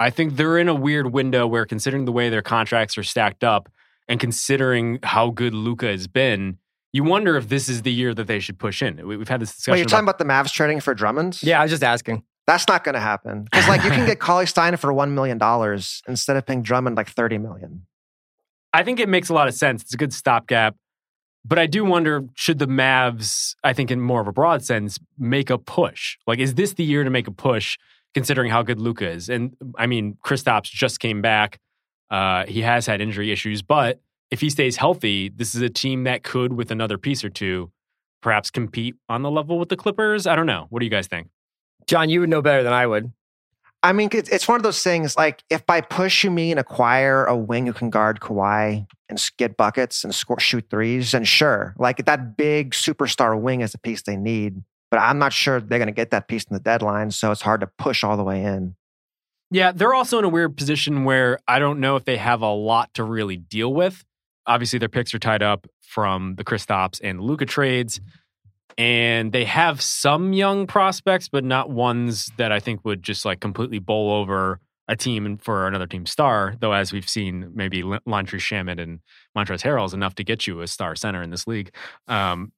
I think they're in a weird window where, considering the way their contracts are stacked up and considering how good Luka has been, you wonder if this is the year that they should push in. We, have had this discussion. Wait, you're talking about the Mavs trading for Drummond? Yeah, I was just asking. That's not going to happen. Because like you can get Cauley Stein for one million dollars instead of paying Drummond like thirty million. I think it makes a lot of sense. It's a good stopgap. But I do wonder should the Mavs, I think in more of a broad sense, make a push? Like, is this the year to make a push considering how good Luka is? And I mean, Kristaps just came back. Uh, he has had injury issues, but if he stays healthy, this is a team that could, with another piece or two, perhaps compete on the level with the Clippers. I don't know. What do you guys think? John, you would know better than I would. I mean, it's it's one of those things like if by push you mean acquire a wing who can guard Kawhi and get buckets and score shoot threes, and sure, like that big superstar wing is the piece they need. But I'm not sure they're going to get that piece in the deadline, so it's hard to push all the way in. Yeah, they're also in a weird position where I don't know if they have a lot to really deal with. Obviously, their picks are tied up from the Kristaps and Luka trades, and they have some young prospects, but not ones that I think would just like completely bowl over a team for another team star. Though, as we've seen, maybe Landry Shamet and Montrezl Harrell is enough to get you a star center in this league. Um,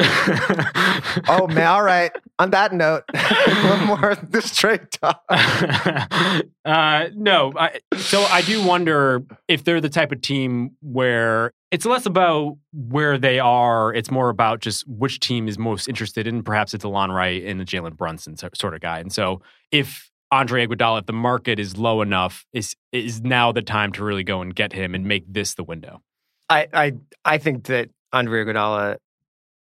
oh man! All right. On that note, one more this trade talk. uh, no, I, so I do wonder if they're the type of team where it's less about where they are; it's more about just which team is most interested in. Perhaps it's Delon Wright and a Jalen Brunson sort of guy. And so, if Andre Iguodala, if the market is low enough, is is now the time to really go and get him and make this the window. I I I think that Andre Iguodala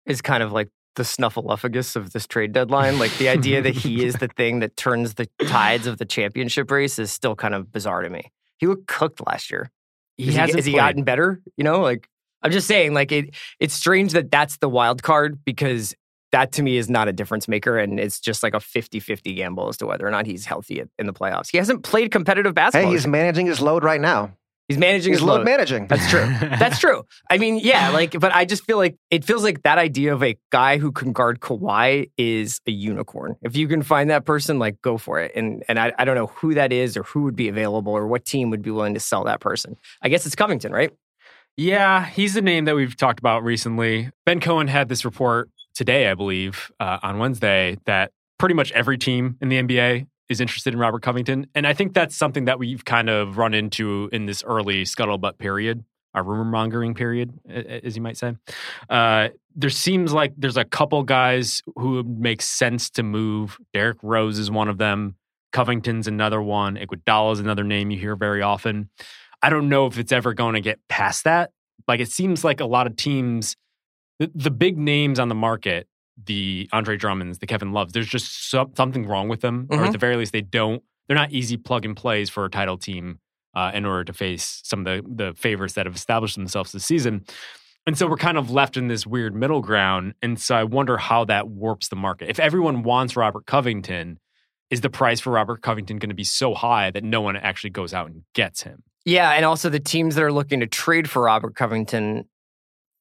is kind of like the snuffleupagus of this trade deadline. Like the idea that he is the thing that turns the tides of the championship race is still kind of bizarre to me. He looked cooked last year. He has, he, has he gotten better? You know, like I'm just saying, like it. It's strange that that's the wild card because that to me is not a difference maker, and it's just like a 50-50 gamble as to whether or not he's healthy in the playoffs. He hasn't played competitive basketball. Hey, he's managing his load right now. He's managing He's his load load. managing. That's true. That's true. I mean, yeah, like, but I just feel like it feels like that idea of a guy who can guard Kawhi is a unicorn. If you can find that person, like, go for it. And and I, I don't know who that is or who would be available or what team would be willing to sell that person. I guess it's Covington, right? Yeah, he's a name that we've talked about recently. Ben Cohen had this report today, I believe, uh, on Wednesday, that pretty much every team in the NBA is interested in Robert Covington. And I think that's something that we've kind of run into in this early scuttlebutt period, our rumor mongering period, as you might say. Uh, there seems like there's a couple guys who make sense to move. Derrick Rose is one of them. Covington's another one. Iguodala is another name you hear very often. I don't know if it's ever going to get past that. Like it seems like a lot of teams, the, the big names on the market, the Andre Drummonds, the Kevin Loves, there's just some, something wrong with them, or at Mhm. the very least, they don't. They're not easy plug and plays for a title team uh, in order to face some of the the favorites that have established themselves this season. And so we're kind of left in this weird middle ground. And so I wonder how that warps the market. If everyone wants Robert Covington, is the price for Robert Covington going to be so high that no one actually goes out and gets him? Yeah, and also the teams that are looking to trade for Robert Covington,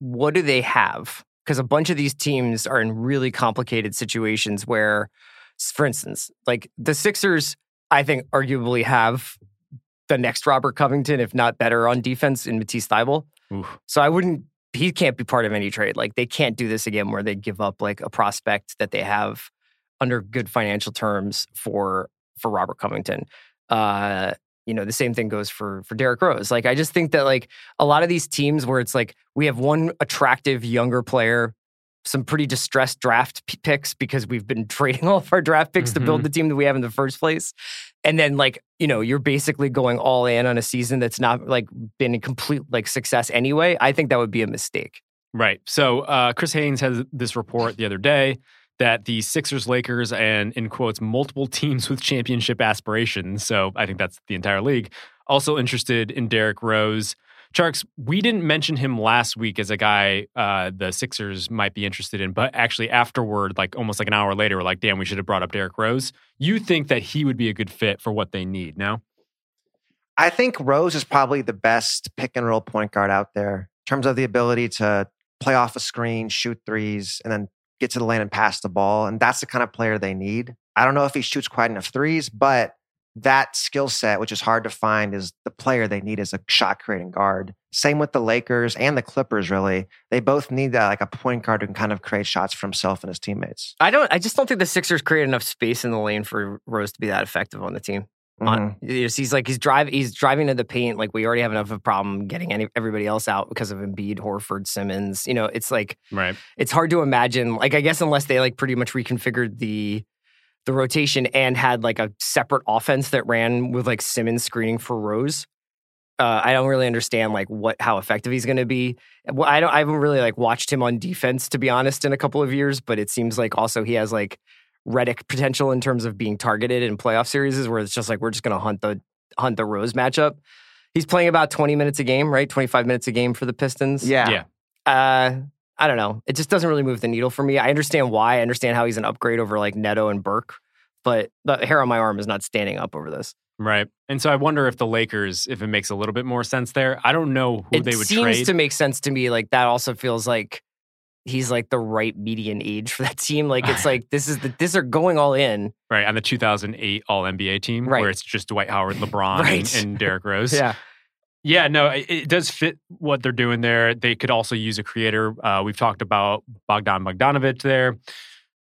what do they have? Because a bunch of these teams are in really complicated situations where, for instance, like the Sixers, I think arguably have the next Robert Covington, if not better on defense in Matisse. Oof. So I wouldn't. He can't be part of any trade. Like they can't do this again, where they give up like a prospect that they have under good financial terms for for Robert Covington. Uh, you know, the same thing goes for for Derrick Rose. Like I just think that like a lot of these teams where it's like we have one attractive younger player, some pretty distressed draft p- picks because we've been trading all of our draft picks to build Mhm. the team that we have in the first place. And then like, you know, you're basically going all in on a season that's not like been a complete like success anyway. I think that would be a mistake. Right. So uh, Chris Haynes has this report the other day that the Sixers, Lakers, and in quotes, multiple teams with championship aspirations. So I think that's the entire league. Also interested in Derrick Rose. Tjarks, we didn't mention him last week as a guy uh, the Sixers might be interested in, but actually afterward, like almost like an hour later, we're like, damn, we should have brought up Derrick Rose. You think that he would be a good fit for what they need now? I think Rose is probably the best pick and roll point guard out there in terms of the ability to play off a screen, shoot threes, and then get to the lane and pass the ball. And that's the kind of player they need. I don't know if he shoots quite enough threes, but that skill set, which is hard to find, is the player they need as a shot creating guard. Same with the Lakers and the Clippers, really. They both need that, like a point guard who can kind of create shots for himself and his teammates. I don't I just don't think the Sixers create enough space in the lane for Rose to be that effective on the team. On Mhm. yes, he's like he's driving he's driving to the paint like we already have enough of a problem getting any, everybody else out because of Embiid, Horford, Simmons. You know, it's like Right. it's hard to imagine like I guess unless they like pretty much reconfigured the the rotation and had like a separate offense that ran with like Simmons screening for Rose. Uh, I don't really understand like what how effective he's going to be. Well, I don't. I haven't really like watched him on defense to be honest in a couple of years, but it seems like also he has like Redick potential in terms of being targeted in playoff series, where it's just like we're just going to hunt the hunt the Rose matchup. He's playing about twenty minutes a game, right? Twenty five minutes a game for the Pistons. Yeah. Yeah. Uh, I don't know. It just doesn't really move the needle for me. I understand why. I understand how he's an upgrade over like Neto and Burke, but the hair on my arm is not standing up over this. Right. And so I wonder if the Lakers, if it makes a little bit more sense there. I don't know who it they would seems trade. to make sense to me. Like that also feels like he's like the right median age for that team. Like it's like this is the this are going all in. Right, on the 2008 All NBA team, Right. where it's just Dwight Howard, LeBron, Right. and, and Derrick Rose. Yeah. Yeah, no, it, it does fit what they're doing there. They could also use a creator. Uh, we've talked about Bogdan Bogdanovich there.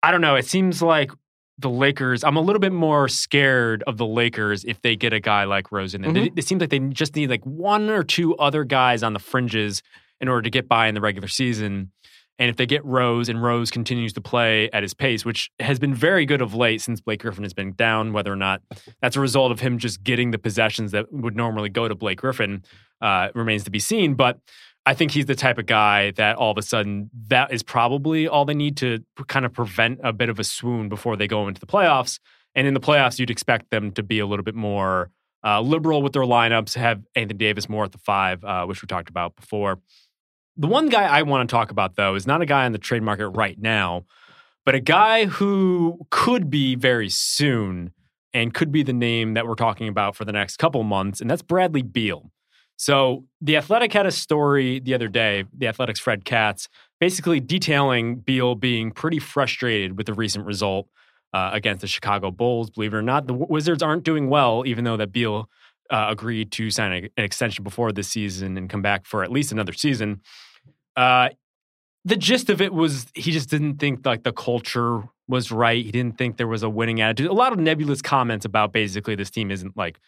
I don't know. It seems like the Lakers, I'm a little bit more scared of the Lakers if they get a guy like Rose in there. They- It seems like they just need like one or two other guys on the fringes in order to get by in the regular season. And if they get Rose and Rose continues to play at his pace, which has been very good of late since Blake Griffin has been down, whether or not that's a result of him just getting the possessions that would normally go to Blake Griffin uh, remains to be seen. But I think he's the type of guy that all of a sudden that is probably all they need to kind of prevent a bit of a swoon before they go into the playoffs. And in the playoffs, you'd expect them to be a little bit more uh, liberal with their lineups, have Anthony Davis more at the five, uh, which we talked about before. The one guy I want to talk about, though, is not a guy on the trade market right now, but a guy who could be very soon and could be the name that we're talking about for the next couple months, and that's Bradley Beal. So the Athletic had a story the other day, the Athletic's Fred Katz, basically detailing Beal being pretty frustrated with the recent result uh, against the Chicago Bulls. Believe it or not, the Wizards aren't doing well, even though that Beal uh, agreed to sign a, an extension before this season and come back for at least another season. Uh, the gist of it was he just didn't think like the culture was right. He didn't think there was a winning attitude. A lot of nebulous comments about basically this team isn't like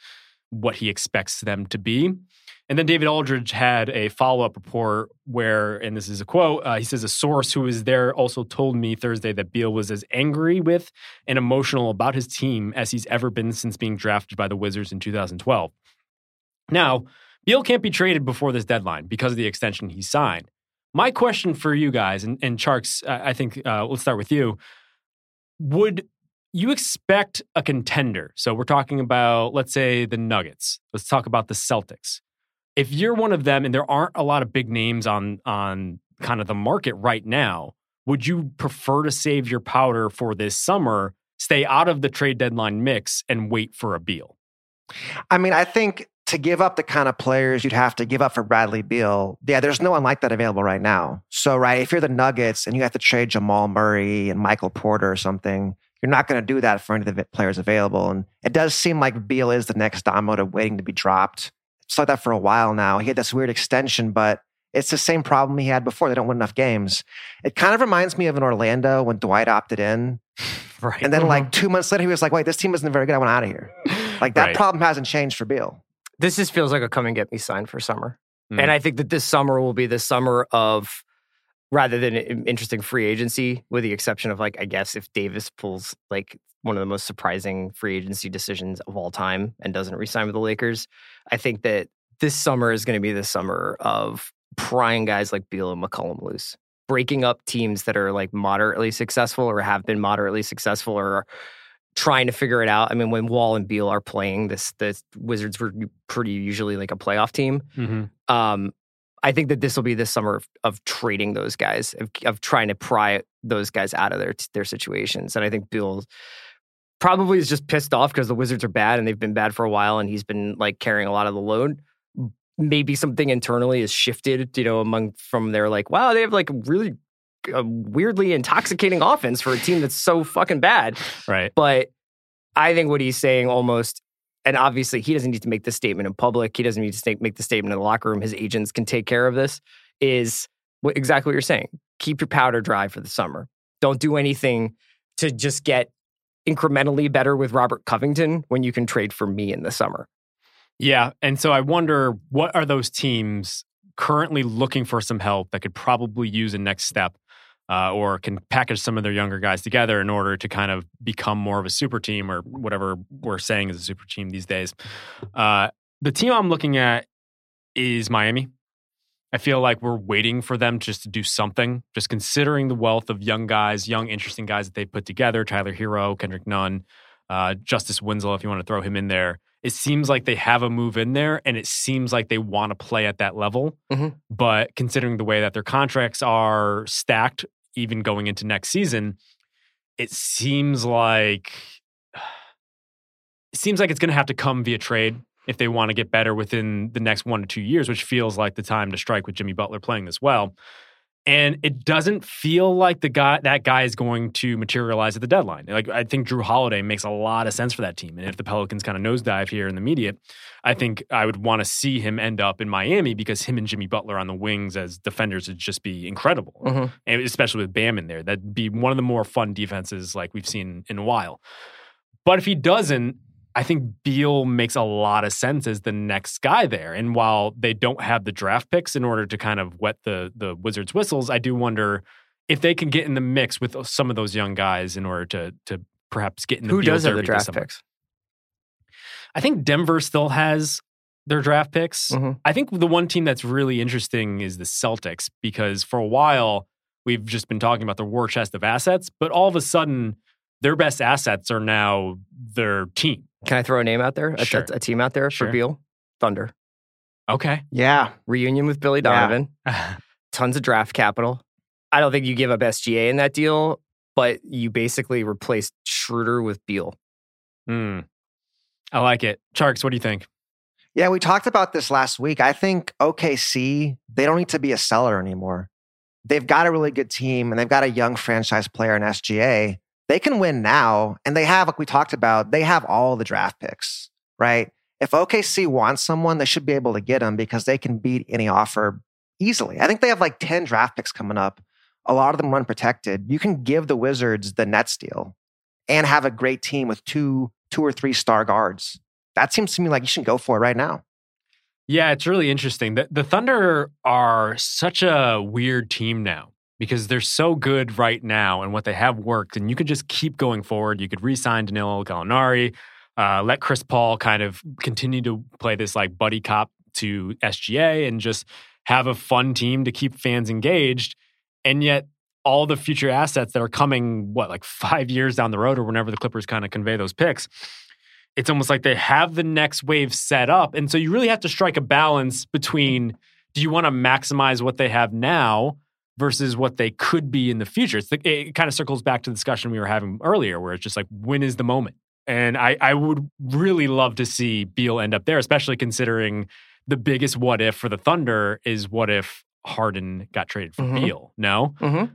what he expects them to be. And then David Aldridge had a follow up report where, and this is a quote, uh, he says, A source who was there also told me Thursday that Beal was as angry with and emotional about his team as he's ever been since being drafted by the Wizards in 2012. Now, Beal can't be traded before this deadline because of the extension he signed. My question for you guys, and, and Tjarks, I think uh, let's start with you. Would you expect a contender? So we're talking about, let's say, the Nuggets. Let's talk about the Celtics if you're one of them and there aren't a lot of big names on on kind of the market right now, would you prefer to save your powder for this summer, stay out of the trade deadline mix and wait for a Beal? I mean, I think to give up the kind of players you'd have to give up for Bradley Beal, yeah, there's no one like that available right now. So, right, if you're the Nuggets and you have to trade Jamal Murray and Michael Porter or something, you're not going to do that for any of the players available. And it does seem like Beal is the next domino waiting to be dropped it's like that for a while now. He had this weird extension, but it's the same problem he had before. They don't win enough games. It kind of reminds me of in Orlando when Dwight opted in. Right. And then, like, mm-hmm. two months later, he was like, wait, this team isn't very good. I want out of here. Like, that right. problem hasn't changed for Beal. This just feels like a come and get me sign for summer. Mm. And I think that this summer will be the summer of rather than interesting free agency, with the exception of like, I guess if Davis pulls like one of the most surprising free agency decisions of all time and doesn't resign with the Lakers. I think that this summer is going to be the summer of prying guys like Beal and McCollum loose, breaking up teams that are like moderately successful or have been moderately successful or trying to figure it out. I mean, when Wall and Beal are playing, this the Wizards were pretty usually like a playoff team. Mm-hmm. Um, I think that this will be the summer of, of trading those guys, of, of, trying to pry those guys out of their their situations. And I think Beal probably is just pissed off because the Wizards are bad and they've been bad for a while and he's been like carrying a lot of the load. Maybe something internally has shifted, you know, among from their like, wow, they have like really a weirdly intoxicating offense for a team that's so fucking bad. Right. But I think what he's saying almost, and obviously he doesn't need to make this statement in public. He doesn't need to make the statement in the locker room. His agents can take care of this. Is what, exactly what you're saying. Keep your powder dry for the summer. Don't do anything to just get incrementally better with Robert Covington when you can trade for me in the summer. Yeah. And so I wonder what are those teams currently looking for some help that could probably use a next step uh, or can package some of their younger guys together in order to kind of become more of a super team or whatever we're saying is a super team these days. Uh, the team I'm looking at is Miami. I feel like we're waiting for them just to do something, just considering the wealth of young guys, young, interesting guys that they put together Tyler Herro, Kendrick Nunn, uh, Justice Winslow, if you want to throw him in there. It seems like they have a move in there and it seems like they want to play at that level. Mm-hmm. But considering the way that their contracts are stacked, even going into next season, it seems like it seems like it's going to have to come via trade if they want to get better within the next one to two years, which feels like the time to strike with Jimmy Butler playing this well. And it doesn't feel like the guy that guy is going to materialize at the deadline. Like I think Jrue Holiday makes a lot of sense for that team. And if the Pelicans kind of nosedive here in the media, I think I would want to see him end up in Miami because him and Jimmy Butler on the wings as defenders would just be incredible. Mm-hmm. And especially with Bam in there. That'd be one of the more fun defenses like we've seen in a while. But if he doesn't, I think Beal makes a lot of sense as the next guy there. And while they don't have the draft picks in order to kind of wet the the Wizards' whistles, I do wonder if they can get in the mix with some of those young guys in order to to perhaps get in the who does have the draft picks. I think Denver still has their draft picks. Mm-hmm. I think the one team that's really interesting is the Celtics because for a while we've just been talking about the war chest of assets, but all of a sudden their best assets are now their team. Can I throw a name out there? A, sure. a, a team out there sure. for Beal? Thunder. Okay. Yeah. Reunion with Billy Donovan. Yeah. Tons of draft capital. I don't think you give up SGA in that deal, but you basically replaced Schroeder with Beal. Hmm. I like it. Tjarks, what do you think? Yeah, we talked about this last week. I think OKC, they don't need to be a seller anymore. They've got a really good team and they've got a young franchise player in SGA they can win now. And they have, like we talked about, they have all the draft picks, right? If OKC wants someone, they should be able to get them because they can beat any offer easily. I think they have like 10 draft picks coming up. A lot of them run protected. You can give the Wizards the Nets deal and have a great team with two, two or three star guards. That seems to me like you should go for it right now. Yeah, it's really interesting. The, the Thunder are such a weird team now because they're so good right now and what they have worked. And you could just keep going forward. You could re sign Danilo Gallinari, uh, let Chris Paul kind of continue to play this like buddy cop to SGA and just have a fun team to keep fans engaged. And yet, all the future assets that are coming, what, like five years down the road or whenever the Clippers kind of convey those picks, it's almost like they have the next wave set up. And so you really have to strike a balance between do you want to maximize what they have now versus what they could be in the future? It's the, it kind of circles back to the discussion we were having earlier, where it's just like, when is the moment? And I, I would really love to see Beal end up there, especially considering the biggest what if for the Thunder is what if Harden got traded for Mhm. Beal? No? Mm-hmm.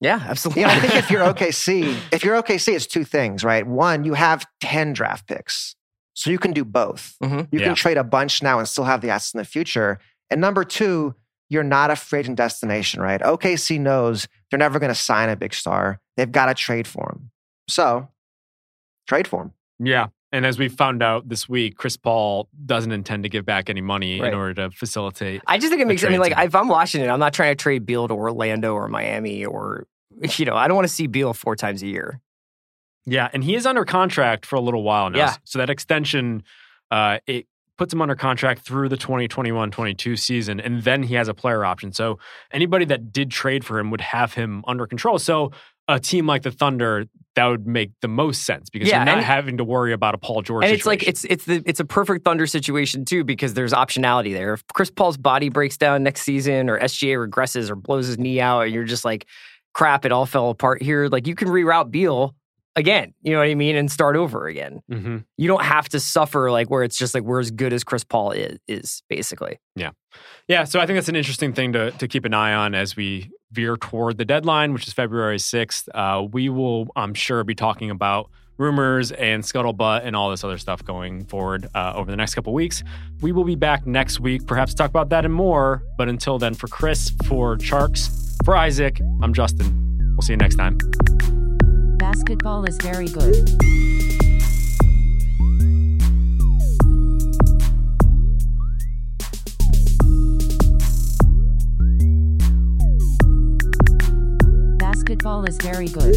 Yeah, absolutely. You know, I think if you're OKC, if you're OKC, it's two things, right? One, you have 10 draft picks. So you can do both. Mhm. You Yeah. can trade a bunch now and still have the assets in the future. And number two, you're not a free agent destination, right? OKC knows they're never going to sign a big star. They've got to trade for him. So trade for him. Yeah. And as we found out this week, Chris Paul doesn't intend to give back any money Right. in order to facilitate. I just think it makes. I mean, like team. if I'm watching it, I'm not trying to trade Beal to Orlando or Miami or you know, I don't want to see Beal four times a year. Yeah, and he is under contract for a little while now. Yeah. So that extension, uh, it puts him under contract through the 2021-22 season, and then he has a player option. So anybody that did trade for him would have him under control. So a team like the Thunder, that would make the most sense because Yeah, you're not having to worry about a Paul George. and it's like it's it's the it's a perfect Thunder situation too because there's optionality there. If Chris Paul's body breaks down next season or SGA regresses or blows his knee out, and you're just like, crap, it all fell apart here. Like you can reroute Beal again. You know what I mean, and start over again. Mhm. You don't have to suffer like where it's just like we're as good as Chris Paul is, is basically. Yeah. Yeah, so I think that's an interesting thing to to keep an eye on as we veer toward the deadline, which is February sixth. Uh, we will, I'm sure, be talking about rumors and scuttlebutt and all this other stuff going forward uh, over the next couple weeks. We will be back next week, perhaps talk about that and more. But until then, for Chris, for Tjarks, for Isaac, I'm Justin. We'll see you next time. Basketball is very good. Basketball is very good.